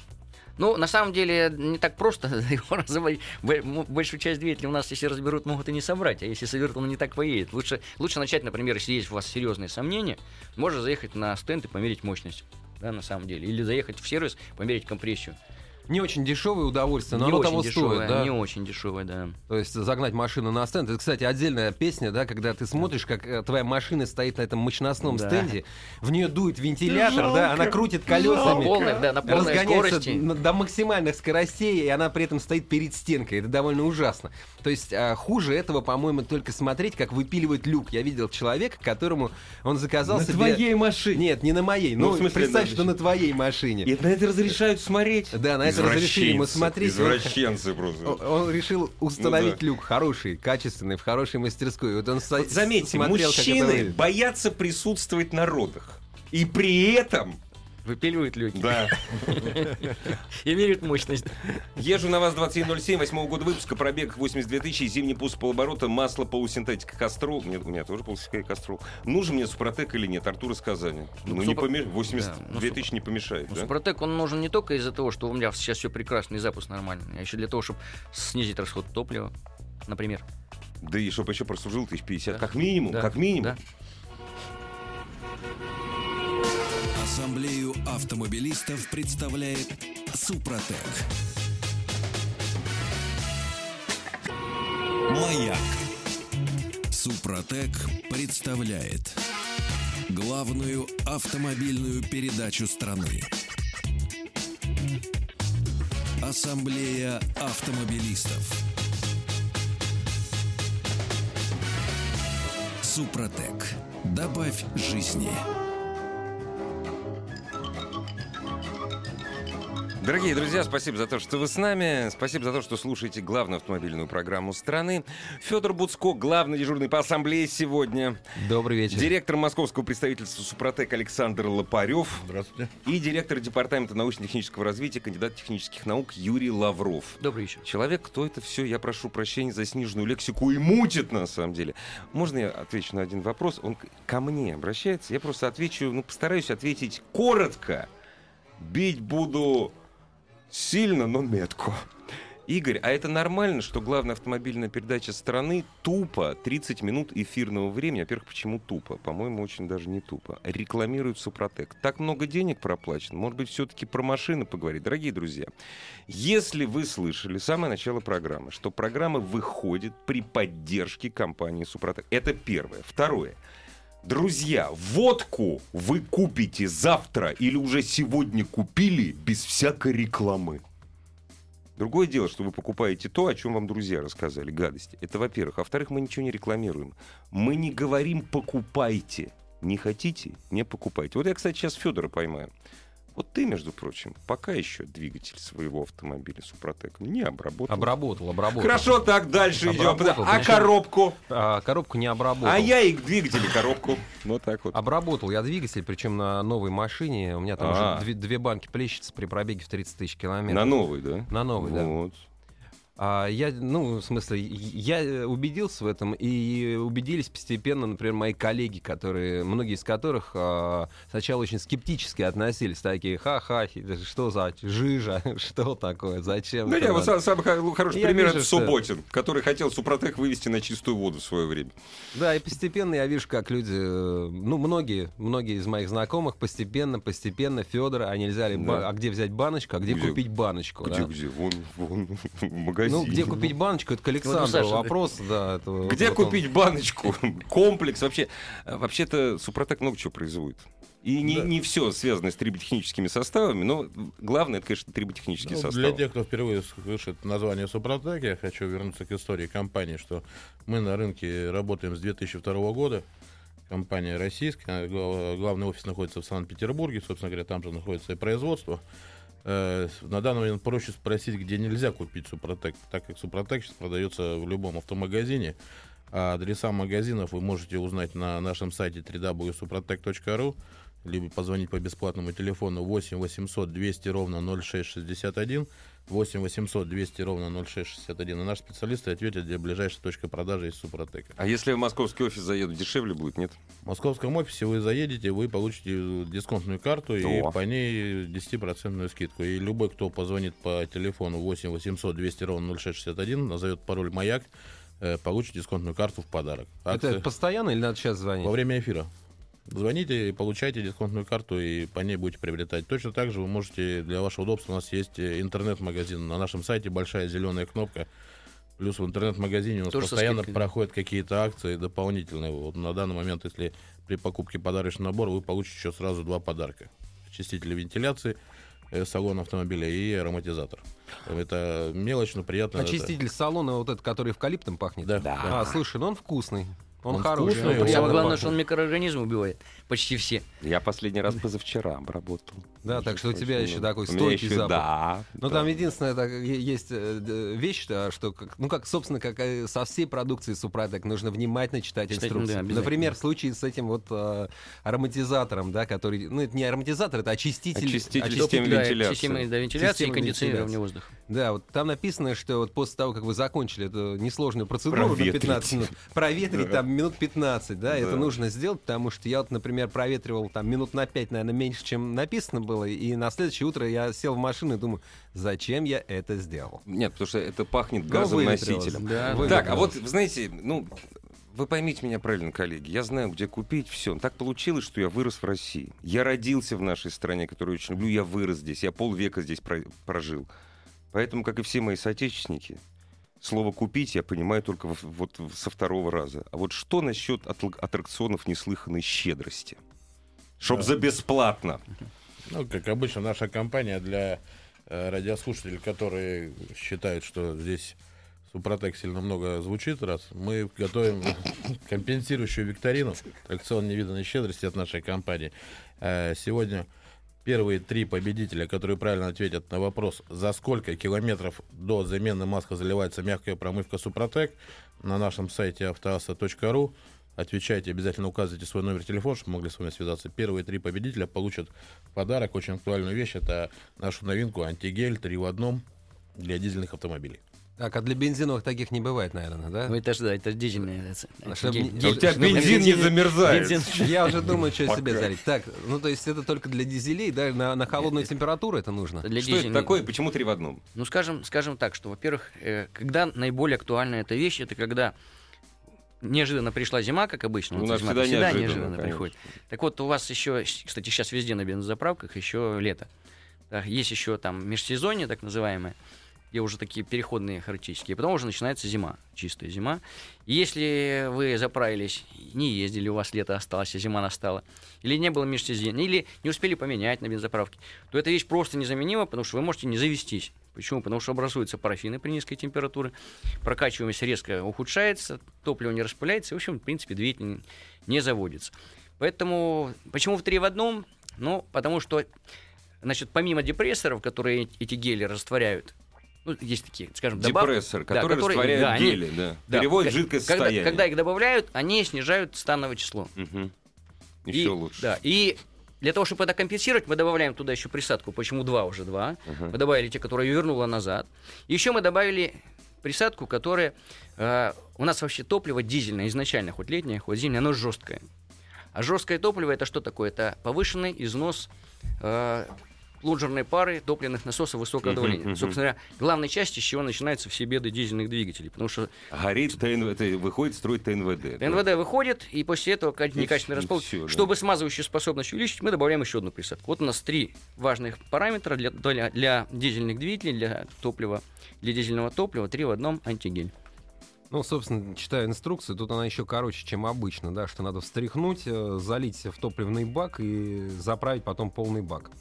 S4: Ну, на самом деле, не так просто (laughs) его разобрать. Большую часть двигателя у нас, если разберут, могут и не собрать. А если соберут, он не так поедет. Лучше, лучше начать, например, если есть у вас серьезные сомнения, можно заехать на стенд и померить мощность. Да, на самом деле. Или заехать в сервис, померить компрессию.
S2: Не очень дешевое удовольствие, но
S4: не
S2: оно
S4: очень
S2: того
S4: дешевая,
S2: стоит, да.
S4: не очень дешевая, да.
S2: То есть загнать машину на стенд. Это, кстати, отдельная песня, да, когда ты смотришь, как э, твоя машина стоит на этом мощностном
S4: Да.
S2: стенде, в нее дует вентилятор, да, она крутит колесами.
S4: На полной, да, на полной
S2: разгоняется
S4: скорости.
S2: до максимальных скоростей, и она при этом стоит перед стенкой. Это довольно ужасно. То есть а, хуже этого, по-моему, только смотреть, как выпиливает люк. Я видел человека, которому он заказал
S1: На
S2: себе...
S1: твоей машине.
S2: Нет, не на моей.
S1: Ну,
S2: Ну,
S1: в смысле,
S2: представь,
S1: на-
S2: что на твоей машине.
S1: И на это разрешают смотреть.
S2: Да, на это разрешили ему смотреть.
S1: Извращенцы просто.
S2: Он решил установить
S1: Ну да.
S2: люк хороший, качественный, в хорошей мастерской. Вот он
S1: Вот заметьте,
S2: смотрел, как это
S1: мужчины
S2: выглядит.
S1: боятся присутствовать на родах. И при этом,
S4: Выпиливают люки.
S1: да, (laughs)
S4: И меряют мощность.
S1: езжу на вас 2107, 8 года выпуска, пробег 82 тысячи, зимний пуск полоборота, масло полусинтетика Кастрол. Нет, у меня тоже полусинтетика Кастрол. Нужен мне Супротек или нет? Артур из Казани.
S4: Ну,
S1: Ну, не
S4: Супро-
S1: помеш... 82
S4: Да, ну,
S1: тысячи не помешает,
S4: Ну,
S1: да?
S4: Супротек, он нужен не только из-за того, что у меня сейчас все прекрасно и запуск нормальный, а еще для того, чтобы снизить расход топлива, например.
S1: Да и чтобы еще прослужил 1050,
S4: Да.
S1: как минимум,
S4: Да,
S1: как минимум.
S4: да.
S5: Ассамблею автомобилистов представляет Супротек. Маяк. Супротек представляет главную автомобильную передачу страны. Ассамблея автомобилистов. Супротек. Добавь жизни.
S1: Дорогие друзья, спасибо за то, что вы с нами. Спасибо за то, что слушаете главную автомобильную программу страны. Федор Буцко, главный дежурный по ассамблее сегодня.
S2: Добрый вечер.
S1: Директор московского представительства Супротек Александр Лопарев.
S3: Здравствуйте.
S1: И директор департамента научно-технического развития, кандидат технических наук Юрий Лавров.
S4: Добрый вечер.
S1: Человек, кто это все, я прошу прощения за сниженную лексику, и мутит на самом деле. Можно я отвечу на один вопрос? Он ко мне обращается, я просто отвечу, ну, постараюсь ответить коротко Бить буду сильно, но метко. Игорь, а это нормально, что главная автомобильная передача страны тупо 30 минут эфирного времени, во-первых, почему тупо? По-моему, очень даже не тупо. Рекламирует Супротек. Так много денег проплачено. Может быть, все-таки про машины поговорить. Дорогие друзья, если вы слышали с самого начала программы, что программа выходит при поддержке компании Супротек. Это первое. Второе. Друзья, водку вы купите завтра или уже сегодня купили без всякой рекламы. Другое дело, что вы покупаете то, о чем вам друзья рассказали, гадости. Это во-первых. А во-вторых, мы ничего не рекламируем. Мы не говорим «покупайте». Не хотите — не покупайте. Вот я, кстати, сейчас Федора поймаю. Вот ты, между прочим, пока еще двигатель своего автомобиля Супротек не обработал.
S2: Обработал, обработал.
S1: Хорошо, так дальше идем. А
S2: значит,
S1: коробку?
S2: А, коробку не обработал.
S1: А я и к двигателю коробку. Вот так вот.
S2: Обработал я двигатель, причем на новой машине. У меня там
S1: А.
S2: уже две, две банки плещется при пробеге в 30 тысяч километров.
S1: На новый, да?
S2: На новый, да. А я, ну, в смысле, я убедился в этом, и убедились постепенно, например, мои коллеги, которые, многие из которых а, сначала очень скептически относились, такие, ха-ха, что за жижа, (laughs) что такое, зачем? Это
S1: не, вот
S2: надо?»
S1: сам- самый хо- хороший
S2: Я
S1: пример
S2: вижу,
S1: это
S2: что-
S1: Субботин, который хотел Супротек вывести на чистую воду в свое время.
S2: Да, и постепенно я вижу, как люди, э, ну, многие, многие из моих знакомых постепенно, постепенно, Федор, а нельзя ли,
S1: Да.
S2: а где взять баночку, а где,
S1: Где-
S2: купить баночку?
S1: Где,
S2: да?
S1: где? Вон, вон, (laughs) в магазине.
S2: Ну, где купить баночку, это к Александру
S4: Саша,
S2: вопрос, да. это вот-
S1: Где
S2: вот он.
S1: купить баночку? (laughs) Комплекс вообще. э, Вообще-то Супротек много чего производит. И не,
S3: Да.
S1: не все связано с триботехническими составами, но главное, это, конечно, триботехнические
S3: Ну,
S1: составы.
S3: для тех, кто впервые слышит название Супротек, я хочу вернуться к истории компании, что мы на рынке работаем с 2002 года. Компания российская, гла- главный офис находится в Санкт-Петербурге, собственно говоря, там же находится и производство. Э, На данный момент проще спросить, где нельзя купить Супротек, так как Супротек сейчас продается в любом автомагазине. А адреса магазинов вы можете узнать на нашем сайте www.suprotec.ru либо позвонить по бесплатному телефону 8 800 200 ровно 0661, 8 800 200 ровно 0661, и наши специалисты ответят, где ближайшая точка продажи из Супротека.
S1: А если в московский офис заеду, дешевле будет, нет?
S3: В московском офисе вы заедете, вы получите дисконтную карту и
S1: О.
S3: по ней 10% скидку. И любой, кто позвонит по телефону 8 800 200 ровно 0661, назовет пароль «Маяк», э, получит дисконтную карту в подарок.
S2: Это
S3: Акция
S2: постоянно или надо сейчас звонить?
S3: во время эфира. Звоните, получайте дисконтную карту и по ней будете приобретать. Точно так же вы можете, для вашего удобства, у нас есть э, интернет-магазин. На нашем сайте большая зеленая кнопка. Плюс в интернет-магазине у нас
S4: Тоже
S3: постоянно
S4: да.
S3: проходят какие-то акции дополнительные. Вот на данный момент, если при покупке подарочного набора, вы получите еще сразу два подарка. Очиститель вентиляции, э, салон автомобиля и ароматизатор. Это мелочь, но приятно. Это-
S2: Очиститель салона, вот этот, который эвкалиптом пахнет?
S3: Да,
S2: А, слушай, ну он вкусный. Он,
S3: Он
S2: хороший.
S3: вкусный,
S2: он
S3: он-
S4: Самое главное,
S2: пахнет.
S4: что он микроорганизмы убивает. Почти все.
S1: Я последний раз позавчера обработал.
S2: Да, так что у тебя еще такой стойкий
S1: еще-
S2: запах.
S1: Да.
S2: Ну, там единственное, так, есть э, вещь, да, что, как, ну, как, собственно, как и со всей продукцией Супротек, нужно внимательно читать
S4: Читать,
S2: инструкции.
S4: да.
S2: Например, в случае с этим вот э, ароматизатором, да, который, ну, это не ароматизатор, это очиститель.
S1: Очиститель
S2: очиститель.
S1: системы
S4: Да,
S1: вентиляции.
S4: Система да, вентиляции и кондиционирования
S2: вентиляции.
S4: воздуха.
S2: Да, вот там написано, что вот после того, как вы закончили эту несложную процедуру на
S1: Проветрить.
S2: 15 минут, проветрить там минут 15, да, это
S1: Да.
S2: нужно сделать, потому что я вот, например, проветривал там минут на 5, наверное, меньше, чем написано было, и на следующее утро я сел в машину и думаю, зачем я это сделал?
S1: Нет, потому что это пахнет
S2: Ну,
S1: газом
S2: выветрилось,
S1: носителем.
S4: да.
S1: Так, а вот, знаете, ну, вы поймите меня правильно, коллеги. Я знаю, где купить все. Так получилось, что я вырос в России. Я родился в нашей стране, которую очень люблю. Я вырос здесь. Я полвека здесь про- прожил. Поэтому, как и все мои соотечественники, слово «купить» я понимаю только вот со второго раза. А вот что насчет аттракционов неслыханной щедрости? Чтоб
S3: Да.
S1: за бесплатно.
S3: Ну, как обычно, наша компания для э, радиослушателей, которые считают, что здесь Супротек сильно много звучит, раз мы готовим (laughs) компенсирующую викторину, аттракцион невиданной щедрости от нашей компании. Э, сегодня первые три победителя, которые правильно ответят на вопрос, за сколько километров до замены маска заливается мягкая промывка Супротек, на нашем сайте автоаса.ру Отвечайте, обязательно указывайте свой номер телефона, чтобы могли с вами связаться. Первые три победителя получат подарок очень актуальную вещь. Это нашу новинку антигель 3 в одном для дизельных автомобилей.
S2: Так, а для бензиновых таких не бывает, наверное, да?
S4: Ну это же, да, это дизельные. это-
S2: А не-
S4: ди-
S1: А у тебя
S4: ну,
S1: бензин не замерзает.
S4: бензин- (laughs)
S2: Я уже думаю, что себе залить. Так, ну то есть это только для дизелей, да? На, на холодную температуру это нужно?
S4: Для
S1: Что это
S4: дизельных.
S1: такое? Почему три в одном?
S4: Ну, скажем, скажем так, что, во-первых, э, когда наиболее актуальна эта вещь, это когда неожиданно пришла зима, как обычно.
S1: У
S4: вот
S1: нас
S4: зима
S1: всегда неожиданно,
S4: неожиданно
S1: конечно.
S4: приходит. Так вот, у вас еще, кстати, сейчас везде на бензозаправках еще лето. Так, есть еще там межсезонье, так называемое, где уже такие переходные характеристики. И потом уже начинается зима, чистая зима. И если вы заправились, не ездили, у вас лето осталось, а зима настала, или не было межсезонья, или не успели поменять на бензоправке, то эта вещь просто незаменима, потому что вы можете не завестись. Почему? Потому что образуются парафины при низкой температуре, прокачиваемость резко ухудшается, топливо не распыляется, и, в общем, в принципе, двигатель не заводится. Поэтому, почему в три в одном? Ну, потому что, значит, помимо депрессоров, которые эти гели растворяют, ну, есть такие, скажем, добавки.
S1: Депрессор,
S4: да,
S1: который
S4: которые-
S1: растворяет
S4: да, они-
S1: гели, да.
S4: да,
S1: Переводит
S4: к-
S1: жидкое
S4: когда,
S1: состояние.
S4: когда их добавляют, они снижают становое число. И-
S1: Еще лучше.
S4: Да, и для того, чтобы это компенсировать, мы добавляем туда еще присадку. Почему два уже два?
S1: Ага.
S4: Мы добавили те, которые вернула назад. Еще мы добавили присадку, которая... э, у нас вообще топливо дизельное изначально, хоть летнее, хоть зимнее, оно жесткое. А жесткое топливо это что такое? Это повышенный износ э, луджерной пары топливных насосов высокого
S1: Мгм,
S4: давления.
S1: мгм.
S4: Собственно говоря, главной частью, с чего начинаются все беды дизельных двигателей. Потому что
S1: Горит ТНВ, выходит строить ТНВД. да.
S4: НВД выходит, и после этого некачественный распол.
S1: да.
S4: Чтобы смазывающую способность увеличить, мы добавляем еще одну присадку. Вот у нас три важных параметра для, для, для дизельных двигателей, для топлива, для дизельного топлива, три в одном антигель.
S2: Ну, собственно, читаю инструкцию, тут она еще короче, чем обычно, да, что надо встряхнуть, э, залить в топливный бак и заправить потом полный бак.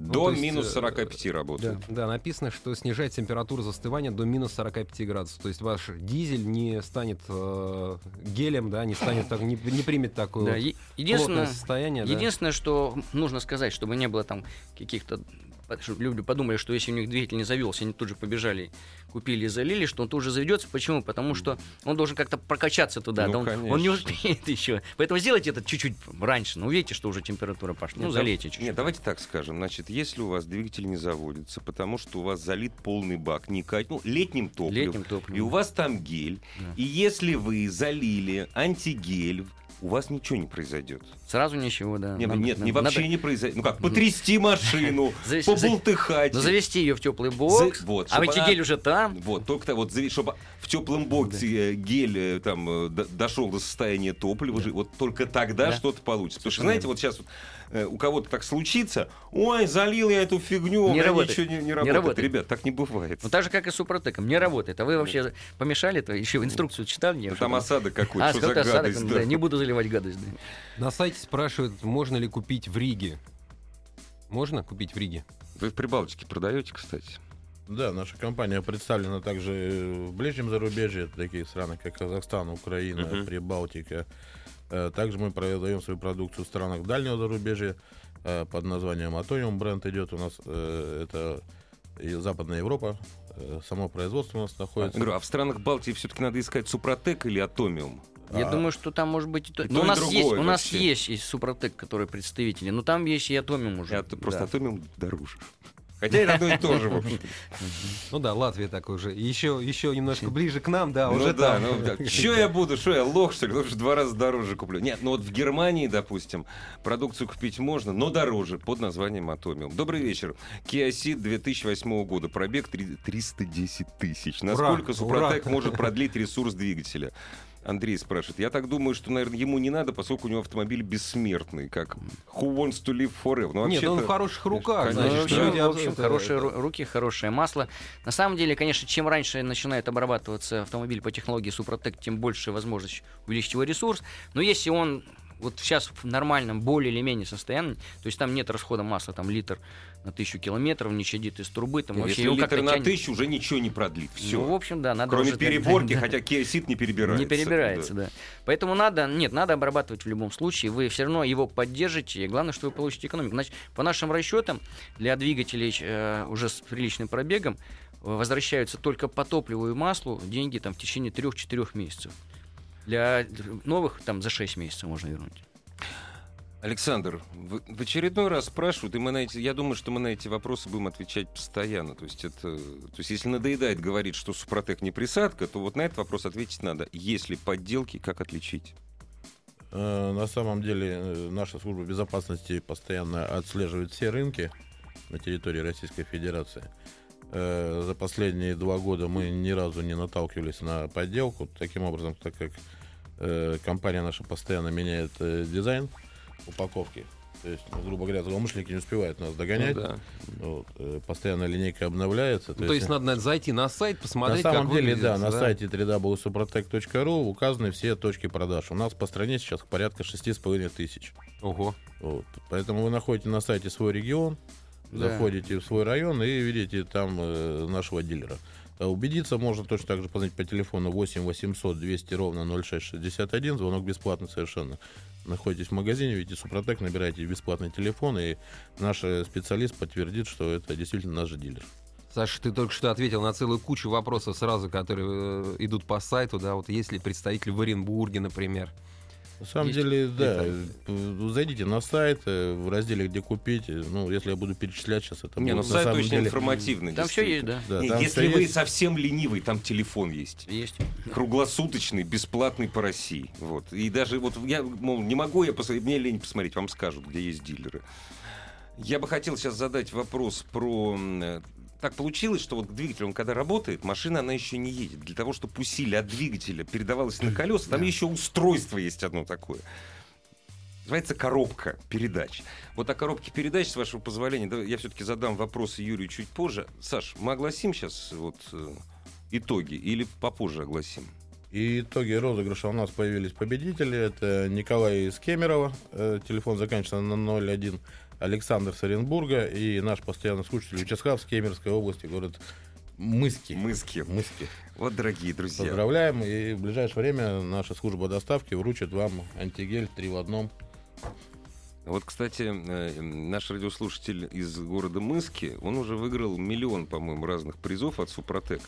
S2: Ну,
S1: До
S2: есть,
S1: минус
S2: э,
S1: 45 работает.
S2: Да, написано, что снижает температуру застывания до минус 45 градусов. То есть ваш дизель не станет э, гелем, да, не станет так, не, не примет такое
S4: Да,
S2: вот
S4: единственное,
S2: плотное состояние. да.
S4: единственное, что нужно сказать, чтобы не было там каких-то чтобы люди подумали, что если у них двигатель не завелся, они тут же побежали, купили и залили, что он тут же заведется. Почему? Потому что он должен как-то прокачаться туда.
S1: Ну,
S4: да он,
S1: конечно.
S4: он не успеет (laughs) еще. Поэтому сделайте это чуть-чуть раньше. Ну, увидите, что уже температура пошла. Ну, залейте чуть-чуть.
S1: Нет, давайте так скажем. Значит, если у вас двигатель не заводится, потому что у вас залит полный бак, не кать, ну, летним топливом,
S4: Летним топливом.
S1: и у вас там гель,
S4: Да.
S1: и если вы залили антигель, у вас ничего не произойдет.
S4: Сразу ничего, да.
S1: Нет,
S4: Надо-
S1: нет, не
S4: надо-
S1: вообще не произойдет. Ну как, потрясти машину, (laughs) побултыхать.
S4: Ну, завести ее в теплый бокс,
S1: вот,
S4: а
S1: чтоб
S4: антигель уже там.
S1: Вот, только то, вот, чтобы в теплом боксе э, гель э, там э, дошел до состояния топлива, вот только тогда
S4: Да.
S1: что-то получится. Потому что, знаете, вот сейчас э, у кого-то так случится, ой, залил я эту фигню, у
S4: Не
S1: меня
S4: работает.
S1: ничего не, не
S4: Не
S1: работает.
S4: работает.
S1: Ребят, так не бывает.
S4: Ну, так же, как и с Супротеком. Не работает. А вы вообще помешали это? Еще инструкцию читали? Что
S1: там осадок какой-то,
S4: А,
S1: что за
S4: осадок?
S1: гадость.
S4: Да,
S1: да.
S4: не буду заливать гадость. да.
S2: На сайте спрашивают, можно ли купить в Риге. Можно купить в Риге?
S1: Вы в Прибалтике продаете, кстати?
S3: Да, наша компания представлена также в ближнем зарубежье, такие страны, как Казахстан, Украина,
S1: Мгм.
S3: Прибалтика. Э, Также мы продаем свою продукцию в странах дальнего зарубежья э, под названием Atomium бренд идет у нас. э, Это и Западная Европа. Само производство у нас находится.
S1: говорю, а в странах Балтии все-таки надо искать Супротек или Атомиум?
S4: Я
S3: А,
S4: думаю, что там может быть и то.
S1: и
S4: Но
S1: то,
S4: у нас есть, у нас
S1: вообще.
S4: есть и Супротек, которые представители. Но там есть и Атомиум уже.
S1: Я т- просто
S4: Да.
S1: Атомиум дороже. Хотя это одно и то же, в общем.
S2: Ну да, Латвия такой же. Еще, еще немножко ближе к нам, да,
S1: Ну
S2: уже
S1: да,
S2: там.
S1: ну да. Я буду, что я лох, что ли? Потому что два раза дороже куплю. Нет, ну вот в Германии, допустим, продукцию купить можно, но дороже, под названием Атомиум. Добрый вечер. Kia Ceed 2008 года, пробег три- 310 тысяч. Насколько
S2: Ура,
S1: Супротек
S2: ура.
S1: может продлить ресурс двигателя? Андрей спрашивает. Я так думаю, что, наверное, ему не надо, поскольку у него автомобиль бессмертный, как Who Wants to Live Forever. Ну,
S2: Нет, он в хороших руках,
S1: Конечно,
S4: Ну,
S2: значит.
S1: да.
S4: общем,
S2: люди
S4: в общем, хорошие
S2: это-
S4: ру- руки, хорошее масло. На самом деле, конечно, чем раньше начинает обрабатываться автомобиль по технологии Супротек, тем больше возможность увеличить его ресурс. Но если он вот сейчас в нормальном, более или менее состоянии, то есть там нет расхода масла, там литр на тысячу километров, не чадит из трубы, там вообще
S1: Если литр на тысячу, уже ничего не продлит. Все.
S4: Ну, в общем, да, надо
S1: Кроме
S4: уже-
S1: переборки, (laughs)
S4: да,
S1: хотя Ceed не перебирается.
S4: Не перебирается,
S1: Да.
S4: да. Поэтому надо, нет, надо обрабатывать в любом случае. Вы все равно его поддержите, и главное, что вы получите экономику. Значит, по нашим расчетам, для двигателей э, уже с приличным пробегом возвращаются только по топливу и маслу деньги там в течение 3-4 месяцев. Для новых там за 6 месяцев можно вернуть.
S1: Александр, в, очередной раз спрашивают, и мы на эти, я думаю, что мы на эти вопросы будем отвечать постоянно. То есть, это, то есть если надоедает говорить, что Супротек не присадка, то вот на этот вопрос ответить надо. Есть ли подделки, как отличить?
S3: Э, На самом деле э, наша служба безопасности постоянно отслеживает все рынки на территории Российской Федерации. Э, За последние два года мы ни разу не наталкивались на подделку. Таким образом, так как компания наша постоянно меняет дизайн упаковки, то есть, ну, грубо говоря, злоумышленники не успевают нас догонять.
S1: Ну да.
S3: Вот, э, постоянно линейка обновляется.
S2: То есть надо наверное, зайти на сайт,
S3: на
S2: посмотреть,
S3: самом
S2: как
S3: деле,
S2: выглядит,
S3: да, на сайте www.suprotec.ru указаны все точки продаж. У нас по стране сейчас порядка 6,5 тысяч.
S2: Ого.
S3: Вот. Поэтому вы находите на сайте свой регион,
S4: Да.
S3: заходите в свой район и видите там э, нашего дилера. А Убедиться можно точно так же позвонить по телефону 8 800 200 ровно 0661, звонок бесплатный совершенно. Находитесь в магазине, видите Супротек, набираете бесплатный телефон, и наш э, специалист подтвердит, что это действительно наш дилер.
S2: Саша, ты только что ответил на целую кучу вопросов сразу, которые э, идут по сайту, да, вот есть ли представитель в Оренбурге, например.
S3: На самом
S4: Есть.
S3: деле, да,
S2: Это-
S3: э, зайдите на сайт, э, в разделе «Где купить», ну, если я буду перечислять сейчас, это
S1: Не, ну
S3: будет на
S1: сайт
S3: самом
S1: очень
S3: деле-
S1: информативный.
S4: Там все есть, да.
S3: Да,
S1: Не,
S3: там
S1: если вы
S3: есть.
S1: совсем ленивый, там телефон есть.
S4: Есть.
S1: Круглосуточный, бесплатный по России. Вот. И даже вот я, мол, не могу я посмотреть, мне лень посмотреть, вам скажут, где есть дилеры. Я бы хотел сейчас задать вопрос про... Так получилось, что вот двигатель, он когда работает, машина, она еще не едет. Для того, чтобы усилие от двигателя передавалось на (clears throat) колеса, там еще устройство есть одно такое. Называется коробка передач. Вот о коробке передач, с вашего позволения, да, я все-таки задам вопросы Юрию чуть позже. Саш, мы огласим сейчас вот э, итоги или попозже огласим?
S3: И итоги розыгрыша у нас появились победители. Это Николай из Кемерово, э, телефон заканчивается на 01, Александр с Оренбурга и наш постоянный слушатель Вячеслав с Кемеровской области, город Мыски.
S1: Мыски.
S3: Мыски.
S1: Вот, дорогие друзья.
S3: Поздравляем, и в ближайшее время наша служба доставки вручит вам антигель 3 в одном.
S1: Вот, кстати, э, наш радиослушатель из города Мыски, он уже выиграл миллион, по-моему, разных призов от Супротек.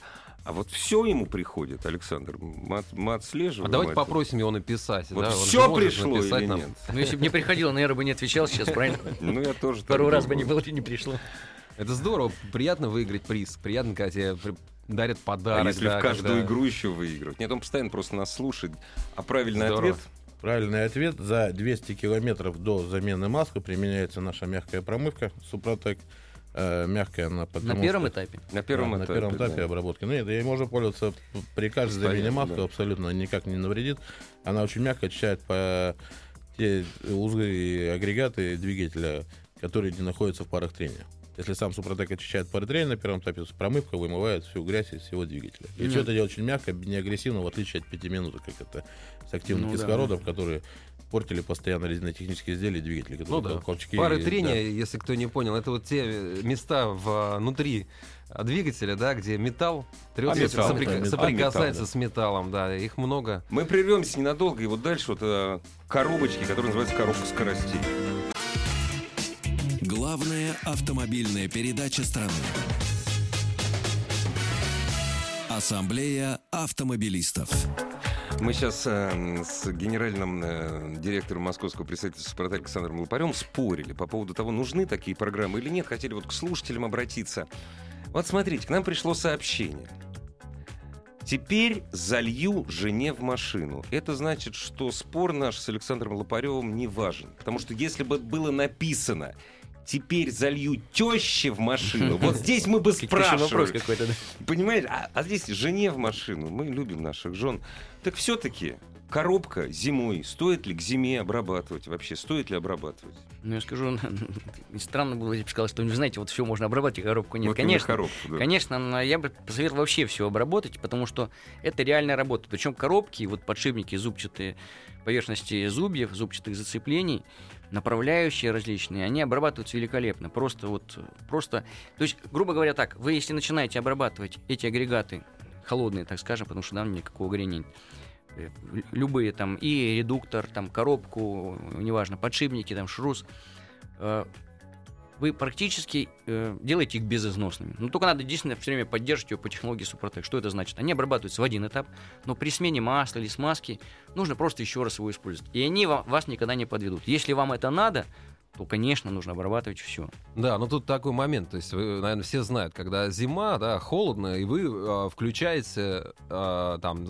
S1: А вот все ему приходит, Александр. Мы, от- мы
S2: А
S1: отслеживаем.
S2: давайте
S1: это.
S2: попросим его написать.
S1: Вот
S2: да,
S1: все пришло или
S2: нам.
S1: нет?
S4: Ну, если бы не приходило, наверное, бы не отвечал сейчас, правильно?
S1: Ну, я тоже. так
S4: Второй раз бы не было, не пришло.
S2: Это здорово, приятно выиграть приз, приятно, когда тебе дарят подарок.
S1: А если
S2: да,
S1: в каждую
S2: когда-
S1: игру еще выигрывать? Нет, он постоянно просто нас слушает. А правильный
S2: Здорово.
S1: ответ?
S3: Правильный ответ. За 200 километров до замены маски применяется наша мягкая промывка Супротек. Э, мягкая она
S4: На
S3: потому
S4: первом
S3: что-
S4: этапе.
S1: На первом
S3: Да,
S1: этапе.
S3: на первом этапе
S1: да.
S3: обработки. Ну, это ей можно пользоваться при каждой замене маски,
S1: да.
S3: абсолютно никак не навредит. Она очень мягко очищает по те узлы и агрегаты двигателя, которые не находятся в парах трения. Если сам Супротек очищает пары трения на первом этапе, промывка вымывает всю грязь из всего двигателя. И
S4: Мгм.
S3: все это делает очень мягко, не агрессивно, в отличие от пятиминуток, как это с активным
S4: Ну да,
S3: кислородом, которые портили постоянно резинотехнические изделия и двигатели.
S2: Ну да.
S3: толчки-
S2: Пары
S3: да.
S2: трения, если кто не понял, это вот те э, места в, внутри а, двигателя, да, где металл трется,
S1: А металл,
S2: соприка-
S3: да, металл.
S2: соприкасается
S1: А металл,
S2: с металлом, да, их много.
S1: Мы прервемся ненадолго, и вот дальше вот э, коробочки, которые называются коробка скоростей.
S5: Главная автомобильная передача страны. Ассамблея автомобилистов.
S1: Мы сейчас э, с генеральным э, директором московского представительства «Супротек» Александром Лопарем спорили по поводу того, нужны такие программы или нет. Хотели вот к слушателям обратиться. Вот смотрите, к нам пришло сообщение. Теперь залью жене в машину. Это значит, что спор наш с Александром Лопаревым не важен. Потому что если бы было написано «Теперь залью теще в машину», (laughs) вот здесь мы бы спрашивали.
S4: какой-то. да.
S1: Понимаешь, а, а здесь жене в машину. Мы любим наших жен. Так все-таки коробка зимой, стоит ли к зиме обрабатывать вообще? Стоит ли обрабатывать?
S4: Ну, я скажу, (laughs) странно было, если бы сказал, что, вы знаете, вот все можно обрабатывать, а коробку нет.
S1: Вот
S4: Конечно,
S1: коробку, да.
S4: Конечно, но я бы посоветовал вообще все обработать, потому что это реальная работа. Причем коробки, вот подшипники, зубчатые поверхности зубьев, зубчатых зацеплений, направляющие различные, они обрабатываются великолепно. Просто вот, просто... То есть, грубо говоря так, вы если начинаете обрабатывать эти агрегаты, холодные, так скажем, потому что там никакого горения нет, э, любые там, и редуктор, там, коробку, неважно, подшипники, там, шрус, э, вы практически э, делаете их безызносными. Но только надо действительно все время поддерживать ее по технологии Супротек. Что это значит? Они обрабатываются в один этап, но при смене масла или смазки нужно просто еще раз его использовать. И они ва- вас никогда не подведут. Если вам это надо, то, конечно, нужно обрабатывать все.
S2: Да, но тут такой момент, то есть, вы, наверное, все знают, когда зима, да, холодно, и вы э, включаете, э, там,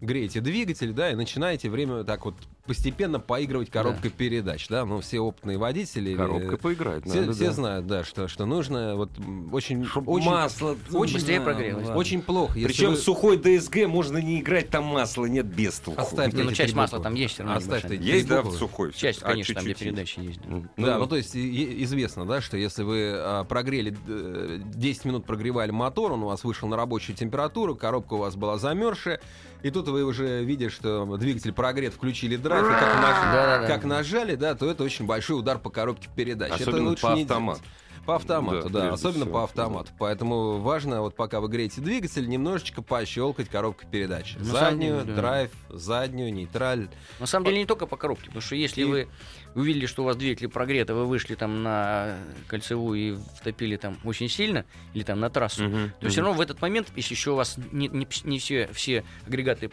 S2: греете двигатель, да, и начинаете время так вот постепенно поигрывать коробкой передач, да, ну, все опытные водители...
S1: Коробка поиграть
S2: Все,
S1: надо,
S2: все
S1: да.
S2: знают, да, что, что нужно вот очень,
S1: Чтоб
S2: очень,
S1: масло
S2: очень
S4: быстрее прогрелось.
S2: очень плохо.
S1: Причем
S2: вы-
S1: сухой ДСГ можно не играть, там масла нет без толку.
S2: Оставьте
S4: ну, часть масла там есть всё равно
S2: Оставь
S4: небольшая.
S2: эти
S1: Есть, да, в сухой?
S4: Часть,
S1: А
S4: конечно, там, где
S1: чуть-чуть есть.
S4: передачи есть. да.
S1: М,
S2: Да,
S1: ну,
S2: ну то есть известно, да, что если вы а, прогрели э, 10 минут прогревали мотор, он у вас вышел на рабочую температуру, коробка у вас была замерзшая, и тут вы уже видите, что двигатель прогрет, включили драйв, и как, наж-
S4: Да-да-да.
S2: как нажали, да, то это очень большой удар по коробке передач.
S1: Особенно
S2: это лучше
S1: по
S2: не
S1: автомату.
S2: делать. По автомату,
S1: Да,
S2: да, особенно
S1: всего,
S2: по автомату. Поэтому важно, вот пока вы греете двигатель, немножечко пощелкать коробкой передач.
S4: На
S2: Заднюю,
S4: деле, да.
S2: драйв, заднюю, нейтраль.
S4: На самом деле не только по коробке, потому что если
S2: И-
S4: вы увидели, что у вас двигатель прогрет, а вы вышли там на кольцевую и втопили там очень сильно, или там на трассу,
S1: Мгм,
S4: то все равно в этот момент, если еще у вас не, не, не все, все агрегаты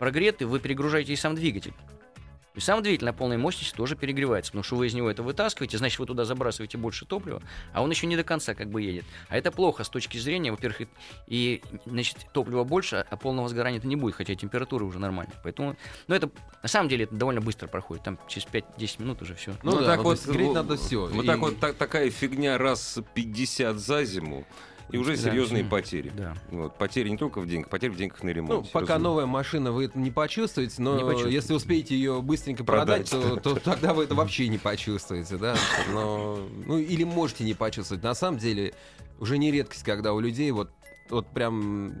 S4: прогреты, вы перегружаете и сам двигатель. И сам двигатель на полной мощности тоже перегревается, потому что вы из него это вытаскиваете, значит, вы туда забрасываете больше топлива, а он еще не до конца как бы едет. А это плохо с точки зрения, во-первых, и, и, значит, топлива больше, а полного сгорания это не будет, хотя температура уже нормальная. Поэтому, ну, это, на самом деле, это довольно быстро проходит, там через 5-10 минут уже все.
S2: Ну да, ну, то есть греть надо всё.
S1: Вот
S2: И-
S1: так вот так- такая фигня раз 50 за зиму, и уже
S4: Да,
S1: серьезные
S4: м,
S1: потери.
S4: Да.
S1: Вот, потери не только в деньгах, потери в деньгах на
S2: Ну,
S1: ремонт.
S2: пока новая машина, вы это не почувствуете, но
S4: Не почувствуете.
S2: если успеете ее быстренько продать,
S1: Продать.
S2: то, то тогда вы это вообще не почувствуете, да. Но, ну, или можете не почувствовать. На самом деле, уже не редкость, когда у людей вот, вот прям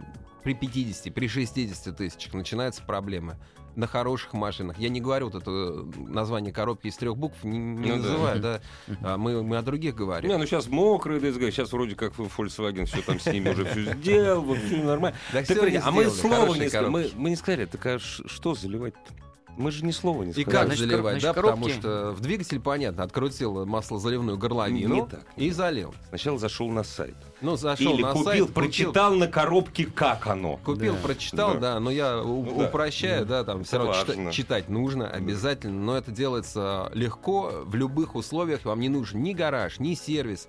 S2: при 50, при 60 тысячах начинаются проблемы. На хороших машинах. Я не говорю вот это название коробки из трех букв, не, не
S1: Ну да.
S2: называю, да. А мы, мы о других говорим.
S1: Не, ну сейчас мокрый ДСГ, сейчас вроде как Volkswagen все там с ними уже все сделал, все нормально.
S2: Да
S1: Так, а мы слова не сказали. Мы, мы не сказали, так а что заливать-то? Мы же ни слова не
S2: И
S1: сказали.
S2: как
S4: Значит,
S2: заливать,
S4: значит,
S2: да? Потому
S4: коробки-
S2: что в двигатель, понятно, открутил маслозаливную горловину
S1: Не так.
S2: и залил.
S1: Сначала зашел на сайт.
S2: Ну, зашел
S1: Или
S2: на
S1: купил,
S2: сайт,
S1: прочитал на коробке, как оно.
S2: Купил,
S4: Да.
S2: прочитал,
S1: Да.
S2: да, но я
S1: Ну да.
S2: упрощаю, да, там все равно чита-
S1: важно.
S2: читать нужно обязательно, но это делается легко, в любых условиях, вам не нужен ни гараж, ни сервис.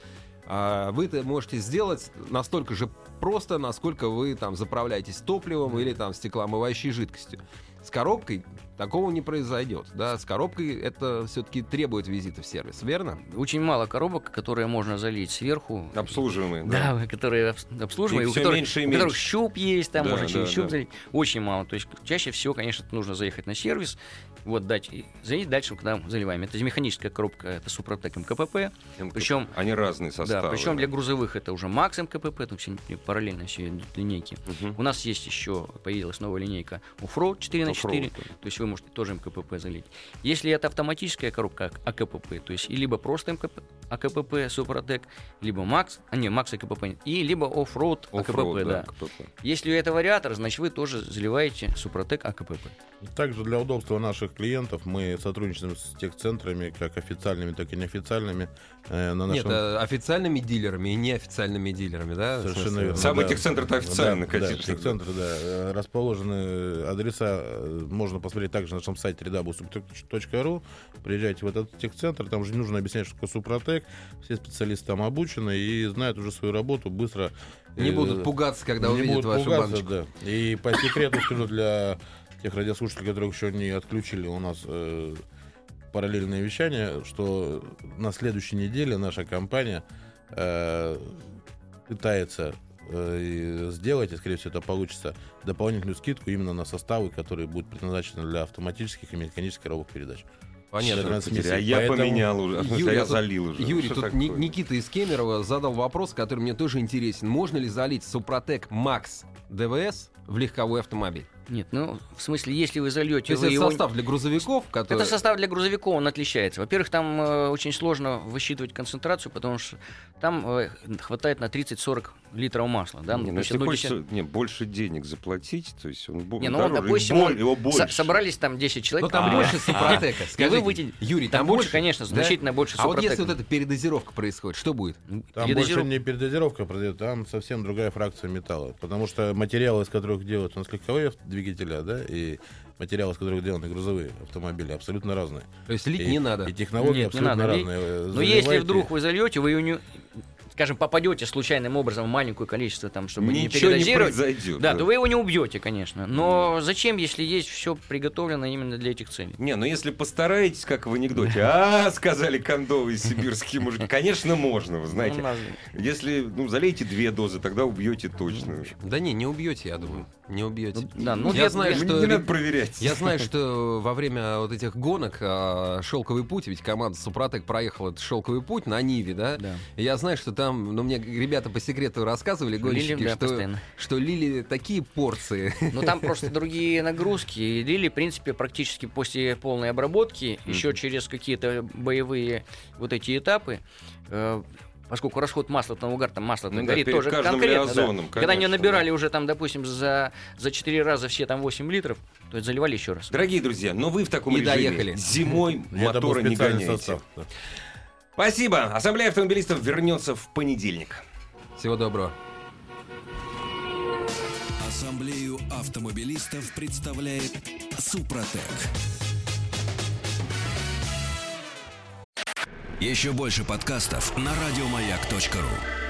S2: А Вы это можете сделать настолько же просто, насколько вы там заправляетесь топливом или там стеклоомывающей жидкостью. С коробкой такого не произойдет. Да? С коробкой это все-таки требует визита в сервис, верно?
S4: Очень мало коробок, которые можно залить сверху.
S1: Обслуживаемые.
S4: Да, которые обс- обслуживаемые, у которых,
S1: меньше и
S4: у которых
S1: меньше.
S4: щуп есть, там
S1: Да,
S4: можно через
S1: да,
S4: щуп
S1: да.
S4: залить. Очень мало. То есть чаще всего, конечно, нужно заехать на сервис, вот дать, и залить дальше, когда заливаем. Это механическая коробка, это Супротек МКПП. Причем
S1: Они разные составы.
S4: Да, причем для грузовых это уже Макс МКПП, тут все параллельно все идут линейки.
S1: Мгм.
S4: У нас есть еще, появилась новая линейка Offroad 4 на 4
S1: Offroad, да.
S4: то есть вы можете тоже МКПП залить. Если это автоматическая коробка АКПП, то есть и либо просто МКП, АКПП Супротек, либо Макс, а не Макс АКПП, нет, и либо Offroad
S1: Оффроуд,
S4: АКПП, да.
S1: КПП.
S4: Если это вариатор, значит вы тоже заливаете Супротек АКПП.
S3: Также для удобства наших клиентов мы сотрудничаем с техцентрами, как официальными, так и неофициальными. э, на
S2: Нет,
S3: нашем...
S2: э, официальными дилерами и неофициальными дилерами, да?
S3: Совершенно верно.
S1: Самый
S3: да.
S1: техцентр-то официально,
S3: Да,
S1: конечно.
S3: Да, техцентры, да. Э, Расположены адреса, э, можно посмотреть также на нашем сайте www.suprotec.ru. Приезжайте в этот техцентр, там же не нужно объяснять, что такое Супротек. Все специалисты там обучены и знают уже свою работу быстро.
S2: Не
S3: э,
S2: будут пугаться, когда
S3: не
S2: увидят вашу
S3: пугаться,
S2: баночку.
S3: да. И по секрету скажу для тех радиослушателей, которых еще не отключили у нас э, параллельное вещание, что на следующей неделе наша компания э, пытается э, сделать, и, скорее всего, это получится, дополнительную скидку именно на составы, которые будут предназначены для автоматических и механических коробок передач.
S2: Понятно.
S3: Трансмиссии.
S1: А я
S3: Поэтому-
S1: поменял уже,
S2: Юрий,
S1: я
S2: тут-
S1: залил уже.
S2: Юрий,
S1: Что
S2: тут
S1: такое?
S2: Ни- Никита из Кемерово задал вопрос, который мне тоже интересен. Можно ли залить Супротек Макс ДВС в легковой автомобиль?
S4: Нет, ну, в смысле, если вы зальете, вы
S2: это
S4: его...
S2: состав для грузовиков, который...
S4: Это состав для грузовиков, он отличается. Во-первых, там э, очень сложно высчитывать концентрацию, потому что там э, хватает на 30-40 литров масла. Да?
S1: Не, ну, если хочется
S4: десят-
S1: не, больше денег заплатить, то есть он бо-
S4: Не, ну, он,
S1: дороже, и
S4: допустим,
S1: боль-
S4: он
S1: его
S4: со-
S1: больше.
S4: собрались там 10 человек.
S2: Ну там
S4: а,
S2: больше
S4: а,
S2: супротека.
S4: и
S2: Скажите,
S4: вы вытяните-
S2: Юрий,
S4: там
S2: там
S4: больше, конечно,
S2: Да?
S4: значительно больше
S2: А вот если
S4: супротека.
S2: вот эта передозировка происходит, что будет?
S3: Там
S4: Передозиров-
S3: больше не передозировка произойдет, там совсем другая фракция металла. Потому что материалы, из которых делают у нас легковые двигателя, да, и материалы, из которых сделаны грузовые автомобили, абсолютно разные.
S2: То есть лить
S3: и,
S2: не надо.
S3: И технологии
S4: Нет, не
S3: абсолютно
S4: надо лить.
S3: разные. Э,
S4: Но если вдруг вы зальете, вы ее не скажем, попадете случайным образом в маленькое количество, там, чтобы не
S1: Ничего не
S4: передозировать,
S1: произойдет.
S4: да, то вы его не убьете, конечно. Но зачем, если есть все приготовлено именно для этих целей?
S1: Не, ну если постараетесь, как в анекдоте, а, сказали кондовые сибирские мужики, конечно, можно, вы знаете. Если, ну, залейте две дозы, тогда убьете точно.
S2: Да не, не убьете, я думаю. Не убьете.
S4: Ну, да, ну,
S2: я знаю,
S1: Не
S2: что...
S1: надо проверять.
S2: Я знаю, что во время вот этих гонок а, «Шелковый путь», ведь команда «Супротек» проехала этот «Шелковый путь» на Ниве, да?
S4: Да.
S2: Я знаю, что там, ну, мне ребята по секрету рассказывали,
S4: Лили,
S2: гонщики,
S4: да,
S2: что,
S4: постоянно.
S2: что лили такие порции.
S4: Ну там просто другие нагрузки. И Лили, в принципе, практически после полной обработки, еще через какие-то боевые вот эти этапы, э, поскольку расход масла там угар, там масло
S1: Ну да,
S4: горит
S1: перед
S4: тоже конкретно. да.
S1: лиазоном,
S4: Когда они
S1: конечно,
S4: набирали уже там, допустим, за, за 4 раза все там 8 литров, то есть заливали еще раз.
S1: Дорогие друзья, но вы в таком
S2: И
S1: режиме
S2: доехали.
S1: зимой мотора не гоняете.
S3: состав. да.
S1: Спасибо. Ассамблея автомобилистов вернется в понедельник.
S2: Всего доброго.
S5: Ассамблею автомобилистов представляет Супротек. Еще больше подкастов на радиомаяк.ру.